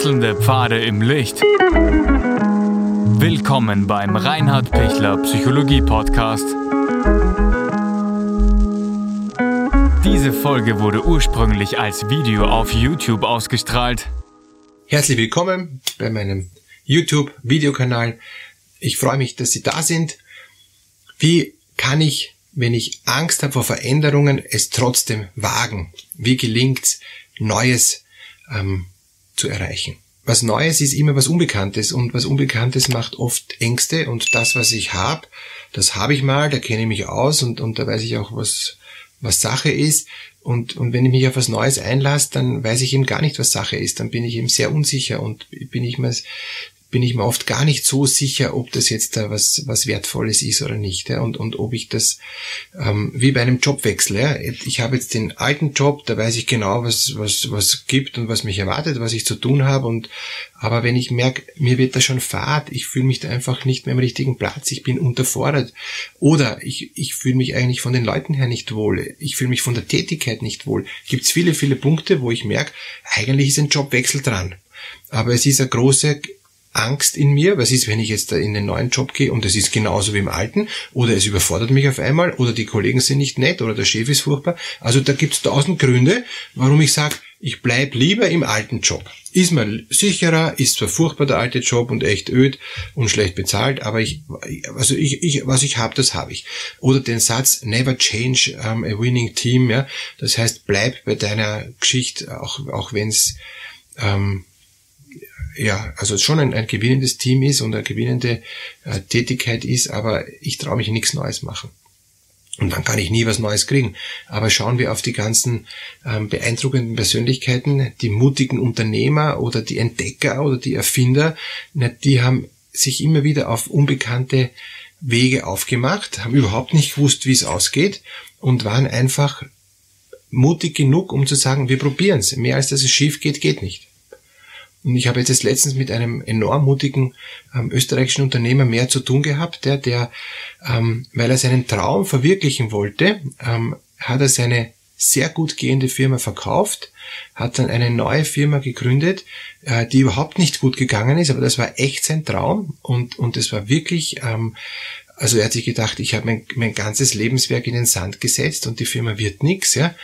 Wechselnde Pfade im Licht. Willkommen beim Reinhard Pichler Psychologie Podcast. Diese Folge wurde ursprünglich als Video auf YouTube ausgestrahlt. Herzlich willkommen bei meinem YouTube-Videokanal. Ich freue mich, dass Sie da sind. Wie kann ich, wenn ich Angst habe vor Veränderungen, es trotzdem wagen? Wie gelingt es, Neues ähm, zu erreichen? Was Neues ist immer was Unbekanntes und was Unbekanntes macht oft Ängste und das, was ich habe, das habe ich mal, da kenne ich mich aus und, und da weiß ich auch, was, was Sache ist. Und, und wenn ich mich auf was Neues einlasse, dann weiß ich eben gar nicht, was Sache ist. Dann bin ich eben sehr unsicher und bin ich mir bin ich mir oft gar nicht so sicher, ob das jetzt da was, was Wertvolles ist oder nicht. Ja? Und, und ob ich das, ähm, wie bei einem Jobwechsel, ja? ich habe jetzt den alten Job, da weiß ich genau, was, was, was gibt und was mich erwartet, was ich zu tun habe. Und aber wenn ich merke, mir wird da schon fad, ich fühle mich da einfach nicht mehr am richtigen Platz, ich bin unterfordert. Oder ich, ich fühle mich eigentlich von den Leuten her nicht wohl, ich fühle mich von der Tätigkeit nicht wohl. Gibt es viele, viele Punkte, wo ich merke, eigentlich ist ein Jobwechsel dran. Aber es ist eine große Angst in mir, was ist, wenn ich jetzt in den neuen Job gehe und es ist genauso wie im alten, oder es überfordert mich auf einmal, oder die Kollegen sind nicht nett, oder der Chef ist furchtbar. Also da gibt es tausend Gründe, warum ich sage, ich bleib lieber im alten Job. Ist mir sicherer, ist zwar furchtbar der alte Job und echt öd und schlecht bezahlt, aber ich, also ich, ich was ich habe, das habe ich. Oder den Satz Never change um, a winning team, ja, das heißt bleib bei deiner Geschichte, auch auch wenn es ähm, ja, also schon ein, ein gewinnendes Team ist und eine gewinnende äh, Tätigkeit ist, aber ich traue mich nichts Neues machen. Und dann kann ich nie was Neues kriegen. Aber schauen wir auf die ganzen ähm, beeindruckenden Persönlichkeiten, die mutigen Unternehmer oder die Entdecker oder die Erfinder, na, die haben sich immer wieder auf unbekannte Wege aufgemacht, haben überhaupt nicht gewusst, wie es ausgeht und waren einfach mutig genug, um zu sagen, wir probieren es. Mehr als dass es schief geht, geht nicht. Und ich habe jetzt letztens mit einem enorm mutigen ähm, österreichischen Unternehmer mehr zu tun gehabt, der, der ähm, weil er seinen Traum verwirklichen wollte, ähm, hat er seine sehr gut gehende Firma verkauft, hat dann eine neue Firma gegründet, äh, die überhaupt nicht gut gegangen ist, aber das war echt sein Traum und und es war wirklich ähm, also er hat sich gedacht, ich habe mein, mein ganzes Lebenswerk in den Sand gesetzt und die Firma wird nix, ja.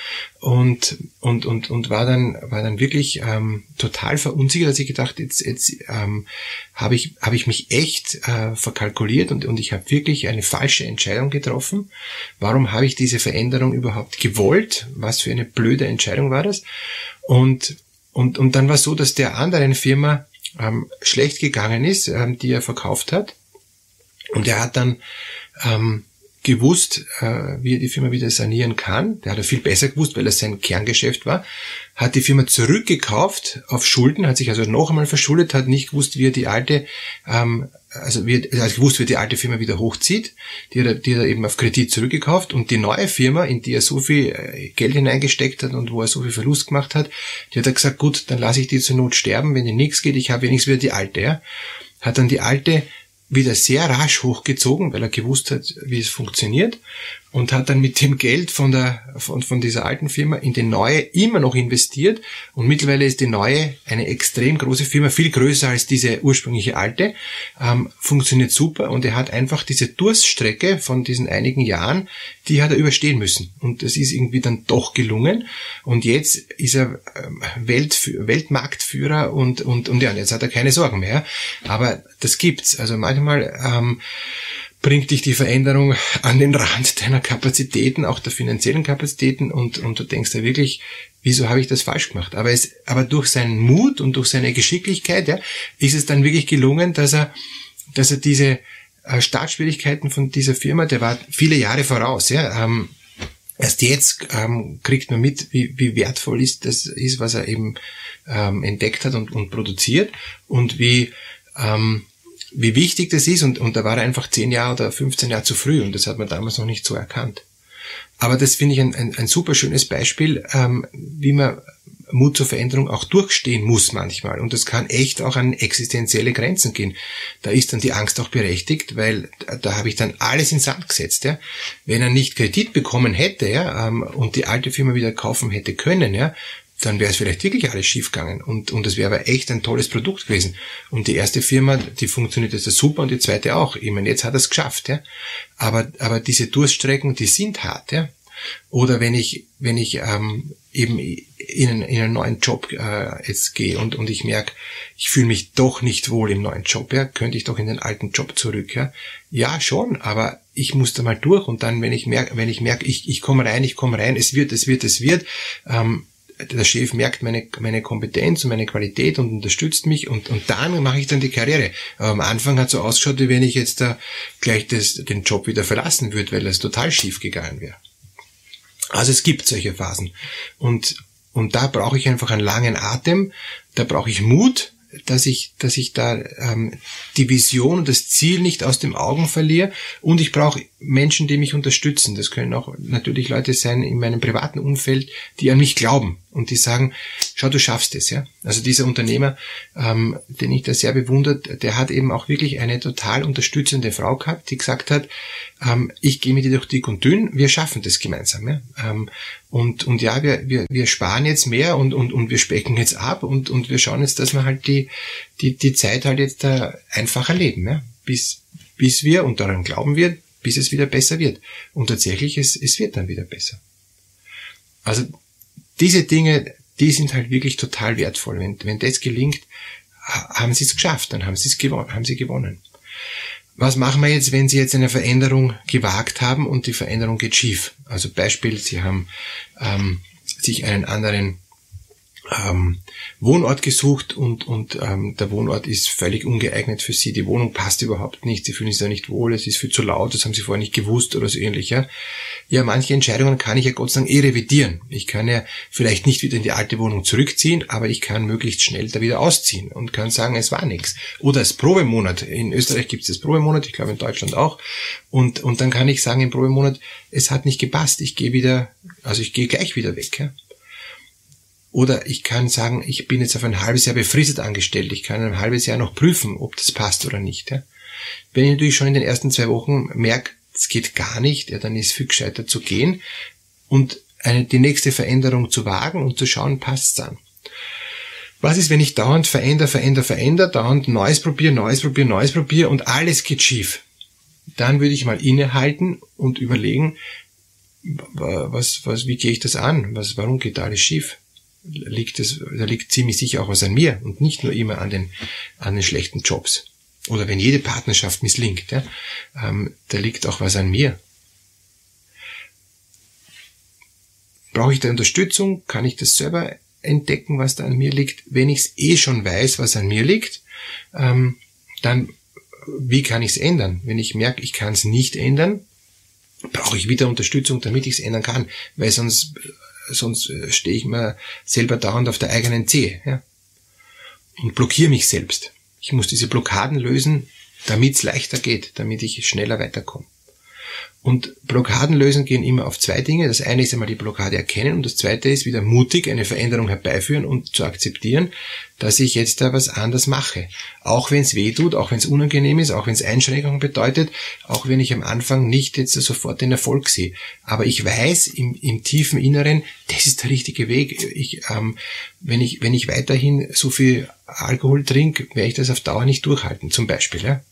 Und, und, und, und war dann, war dann wirklich ähm, total verunsichert, hat sich gedacht, jetzt, jetzt ähm, habe ich, hab ich mich echt äh, verkalkuliert und, und ich habe wirklich eine falsche Entscheidung getroffen. Warum habe ich diese Veränderung überhaupt gewollt? Was für eine blöde Entscheidung war das? Und, und, und dann war es so, dass der anderen Firma ähm, schlecht gegangen ist, ähm, die er verkauft hat und er hat dann ähm, gewusst, äh, wie er die Firma wieder sanieren kann. Der hat er viel besser gewusst, weil es sein Kerngeschäft war. Hat die Firma zurückgekauft auf Schulden, hat sich also noch einmal verschuldet, hat nicht gewusst, wie er die alte, ähm, also wie er, hat gewusst, wie er die alte Firma wieder hochzieht. Die hat, er, die hat er eben auf Kredit zurückgekauft und die neue Firma, in die er so viel äh, Geld hineingesteckt hat und wo er so viel Verlust gemacht hat, die hat er gesagt, gut, dann lasse ich die zur Not sterben, wenn dir nichts geht, ich habe wenigstens wieder die alte. Ja. Hat dann die alte wieder sehr rasch hochgezogen, weil er gewusst hat, wie es funktioniert und hat dann mit dem Geld von der von, von dieser alten Firma in die neue immer noch investiert. Und mittlerweile ist die neue eine extrem große Firma, viel größer als diese ursprüngliche alte, ähm, funktioniert super und er hat einfach diese Durststrecke von diesen einigen Jahren, die hat er überstehen müssen. Und das ist irgendwie dann doch gelungen. Und jetzt ist er ähm, Welt, Weltmarktführer und und und ja, jetzt hat er keine Sorgen mehr, aber das gibt's, also manchmal ähm, bringt dich die Veränderung an den Rand deiner Kapazitäten, auch der finanziellen Kapazitäten und, und du denkst ja wirklich, wieso habe ich das falsch gemacht? Aber es, aber durch seinen Mut und durch seine Geschicklichkeit, ja, ist es dann wirklich gelungen, dass er, dass er diese äh, Startschwierigkeiten von dieser Firma, der war viele Jahre voraus, ja, ähm, Erst jetzt ähm, kriegt man mit, wie, wie wertvoll ist das ist, was er eben ähm, entdeckt hat und, und produziert und wie ähm, wie wichtig das ist und, und da war er einfach 10 Jahre oder 15 Jahre zu früh und das hat man damals noch nicht so erkannt. Aber das finde ich ein, ein, ein super schönes Beispiel, ähm, wie man Mut zur Veränderung auch durchstehen muss manchmal. Und das kann echt auch an existenzielle Grenzen gehen. Da ist dann die Angst auch berechtigt, weil da, da habe ich dann alles in Sand gesetzt. Ja. Wenn er nicht Kredit bekommen hätte ja, ähm, und die alte Firma wieder kaufen hätte können, ja, dann wäre es vielleicht wirklich alles schiefgegangen und und es wäre aber echt ein tolles Produkt gewesen. Und die erste Firma, die funktioniert jetzt super und die zweite auch. Ich meine, jetzt hat er es geschafft, ja. Aber aber diese Durststrecken, die sind hart, ja. Oder wenn ich wenn ich ähm, eben in einen, in einen neuen Job äh, jetzt gehe und und ich merke, ich fühle mich doch nicht wohl im neuen Job, ja, könnte ich doch in den alten Job zurück, ja. Ja, schon, aber ich muss da mal durch und dann, wenn ich merke, wenn ich merke, ich, ich komme rein, ich komme rein, es wird, es wird, es wird, ähm, der Chef merkt meine, meine Kompetenz und meine Qualität und unterstützt mich und, und dann mache ich dann die Karriere. Aber am Anfang hat so ausgeschaut, wie wenn ich jetzt da gleich das, den Job wieder verlassen würde, weil das total schief gegangen wäre. Also es gibt solche Phasen. Und, und da brauche ich einfach einen langen Atem, da brauche ich Mut, dass ich, dass ich da ähm, die Vision und das Ziel nicht aus dem Augen verliere. Und ich brauche Menschen, die mich unterstützen. Das können auch natürlich Leute sein in meinem privaten Umfeld, die an mich glauben und die sagen, schau, du schaffst es. Ja? Also dieser Unternehmer, ähm, den ich da sehr bewundert, der hat eben auch wirklich eine total unterstützende Frau gehabt, die gesagt hat, ähm, ich gehe mit dir durch dick und dünn, wir schaffen das gemeinsam. Ja? Ähm, und, und ja, wir, wir, wir sparen jetzt mehr und, und, und wir specken jetzt ab und, und wir schauen jetzt, dass wir halt die, die, die Zeit halt jetzt da einfacher leben, ja? bis, bis wir, und daran glauben wir, bis es wieder besser wird. Und tatsächlich, es, es wird dann wieder besser. Also diese Dinge, die sind halt wirklich total wertvoll. Wenn, wenn das gelingt, haben sie es geschafft, dann haben sie es gewonnen, haben sie gewonnen. Was machen wir jetzt, wenn Sie jetzt eine Veränderung gewagt haben und die Veränderung geht schief? Also Beispiel, Sie haben ähm, sich einen anderen ähm, Wohnort gesucht und, und ähm, der Wohnort ist völlig ungeeignet für sie. Die Wohnung passt überhaupt nicht, sie fühlen sich da nicht wohl, es ist viel zu laut, das haben sie vorher nicht gewusst oder so ähnlich. Ja, ja manche Entscheidungen kann ich ja Gott sei Dank eh revidieren. Ich kann ja vielleicht nicht wieder in die alte Wohnung zurückziehen, aber ich kann möglichst schnell da wieder ausziehen und kann sagen, es war nichts. Oder als Probemonat. In Österreich gibt es das Probemonat, ich glaube in Deutschland auch. Und, und dann kann ich sagen im Probemonat, es hat nicht gepasst, ich gehe wieder, also ich gehe gleich wieder weg. Ja? Oder ich kann sagen, ich bin jetzt auf ein halbes Jahr befristet angestellt. Ich kann ein halbes Jahr noch prüfen, ob das passt oder nicht. Ja. Wenn ich natürlich schon in den ersten zwei Wochen merke, es geht gar nicht, ja, dann ist es viel gescheiter zu gehen und eine, die nächste Veränderung zu wagen und zu schauen, passt's dann. Was ist, wenn ich dauernd verändere, verändere, verändere, dauernd Neues probiere, Neues probiere, Neues probiere und alles geht schief? Dann würde ich mal innehalten und überlegen, was, was, wie gehe ich das an? Was, warum geht alles schief? Liegt es, da liegt ziemlich sicher auch was an mir und nicht nur immer an den, an den schlechten Jobs. Oder wenn jede Partnerschaft misslingt, ja, ähm, da liegt auch was an mir. Brauche ich da Unterstützung? Kann ich das selber entdecken, was da an mir liegt? Wenn ich es eh schon weiß, was an mir liegt, ähm, dann wie kann ich es ändern? Wenn ich merke, ich kann es nicht ändern, brauche ich wieder Unterstützung, damit ich es ändern kann, weil sonst sonst äh, stehe ich mir selber dauernd auf der eigenen Zehe ja? und blockiere mich selbst. Ich muss diese Blockaden lösen, damit es leichter geht, damit ich schneller weiterkomme. Und Blockaden lösen gehen immer auf zwei Dinge. Das eine ist einmal die Blockade erkennen und das zweite ist wieder mutig eine Veränderung herbeiführen und zu akzeptieren, dass ich jetzt da was anders mache. Auch wenn es weh tut, auch wenn es unangenehm ist, auch wenn es Einschränkungen bedeutet, auch wenn ich am Anfang nicht jetzt sofort den Erfolg sehe. Aber ich weiß im, im tiefen Inneren, das ist der richtige Weg. Ich, ähm, wenn, ich, wenn ich weiterhin so viel Alkohol trinke, werde ich das auf Dauer nicht durchhalten, zum Beispiel. Ja?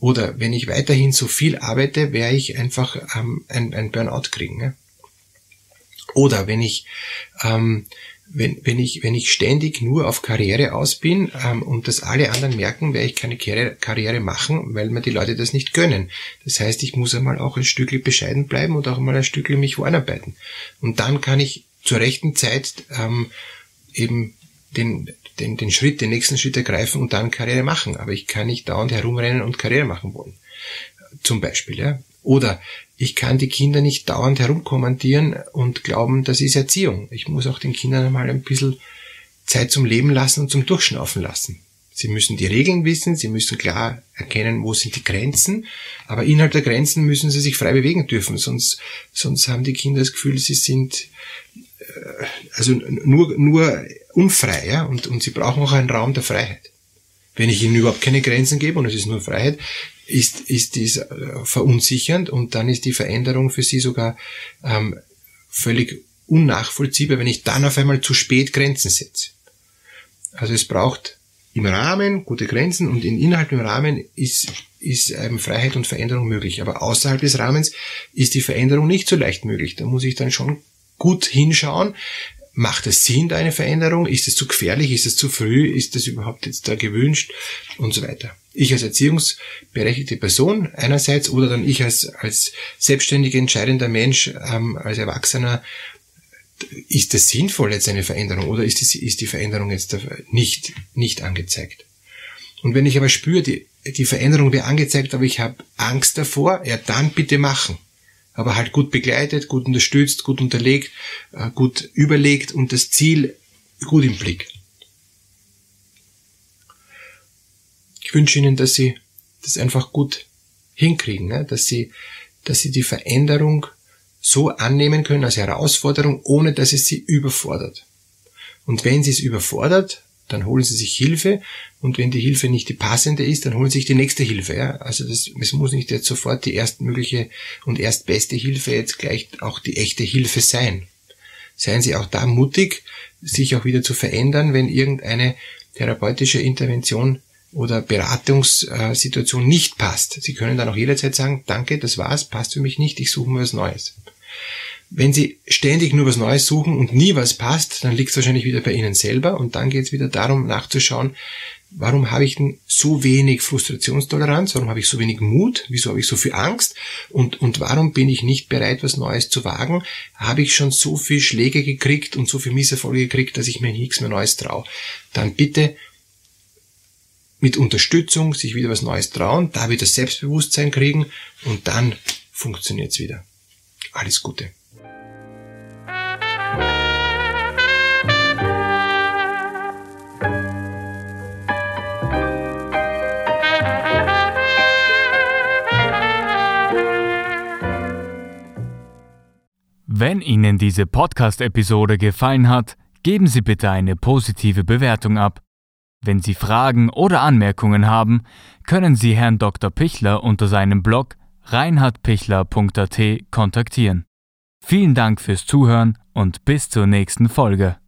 Oder wenn ich weiterhin so viel arbeite, werde ich einfach ähm, ein, ein Burnout kriegen. Ne? Oder wenn ich, ähm, wenn, wenn, ich, wenn ich ständig nur auf Karriere aus bin ähm, und das alle anderen merken, werde ich keine Karriere, machen, weil mir die Leute das nicht gönnen. Das heißt, ich muss einmal auch ein Stückchen bescheiden bleiben und auch mal ein Stückchen mich voranarbeiten. Und dann kann ich zur rechten Zeit ähm, eben den, den, den Schritt, den nächsten Schritt ergreifen und dann Karriere machen. Aber ich kann nicht dauernd herumrennen und Karriere machen wollen. Zum Beispiel, ja. Oder ich kann die Kinder nicht dauernd herumkommandieren und glauben, das ist Erziehung. Ich muss auch den Kindern einmal ein bisschen Zeit zum Leben lassen und zum Durchschnaufen lassen. Sie müssen die Regeln wissen, sie müssen klar erkennen, wo sind die Grenzen, aber innerhalb der Grenzen müssen sie sich frei bewegen dürfen, sonst, sonst haben die Kinder das Gefühl, sie sind äh, also nur, nur unfrei, ja, und, und sie brauchen auch einen Raum der Freiheit. Wenn ich ihnen überhaupt keine Grenzen gebe und es ist nur Freiheit, ist, ist dies äh, verunsichernd und dann ist die Veränderung für sie sogar ähm, völlig unnachvollziehbar, wenn ich dann auf einmal zu spät Grenzen setze. Also es braucht im Rahmen gute Grenzen und in innerhalb im Rahmen ist, ist ähm, Freiheit und Veränderung möglich. Aber außerhalb des Rahmens ist die Veränderung nicht so leicht möglich. Da muss ich dann schon gut hinschauen. Macht es Sinn, eine Veränderung? Ist es zu gefährlich? Ist es zu früh? Ist es überhaupt jetzt da gewünscht? Und so weiter. Ich als erziehungsberechtigte Person einerseits oder dann ich als, als selbstständig entscheidender Mensch, ähm, als Erwachsener ist das sinnvoll jetzt eine Veränderung oder ist die, ist die Veränderung jetzt nicht, nicht angezeigt? Und wenn ich aber spüre, die, die Veränderung wird angezeigt, aber ich habe Angst davor, ja dann bitte machen. Aber halt gut begleitet, gut unterstützt, gut unterlegt, äh, gut überlegt und das Ziel gut im Blick. Ich wünsche Ihnen, dass Sie das einfach gut hinkriegen, ne? dass Sie, dass Sie die Veränderung so annehmen können als Herausforderung, ohne dass es sie überfordert. Und wenn sie es überfordert, dann holen sie sich Hilfe und wenn die Hilfe nicht die passende ist, dann holen sie sich die nächste Hilfe. Ja? Also das, es muss nicht jetzt sofort die erstmögliche und erstbeste Hilfe jetzt gleich auch die echte Hilfe sein. Seien Sie auch da mutig, sich auch wieder zu verändern, wenn irgendeine therapeutische Intervention oder Beratungssituation nicht passt. Sie können dann auch jederzeit sagen, danke, das war's, passt für mich nicht, ich suche mir was Neues. Wenn Sie ständig nur was Neues suchen und nie was passt, dann liegt es wahrscheinlich wieder bei Ihnen selber und dann geht es wieder darum nachzuschauen, warum habe ich denn so wenig Frustrationstoleranz, warum habe ich so wenig Mut, wieso habe ich so viel Angst und, und warum bin ich nicht bereit, was Neues zu wagen, habe ich schon so viel Schläge gekriegt und so viel Misserfolge gekriegt, dass ich mir nichts mehr Neues traue. Dann bitte mit Unterstützung sich wieder was Neues trauen, da wieder Selbstbewusstsein kriegen und dann funktioniert's wieder. Alles Gute. Wenn Ihnen diese Podcast-Episode gefallen hat, geben Sie bitte eine positive Bewertung ab. Wenn Sie Fragen oder Anmerkungen haben, können Sie Herrn Dr. Pichler unter seinem Blog reinhardpichler.at kontaktieren. Vielen Dank fürs Zuhören und bis zur nächsten Folge.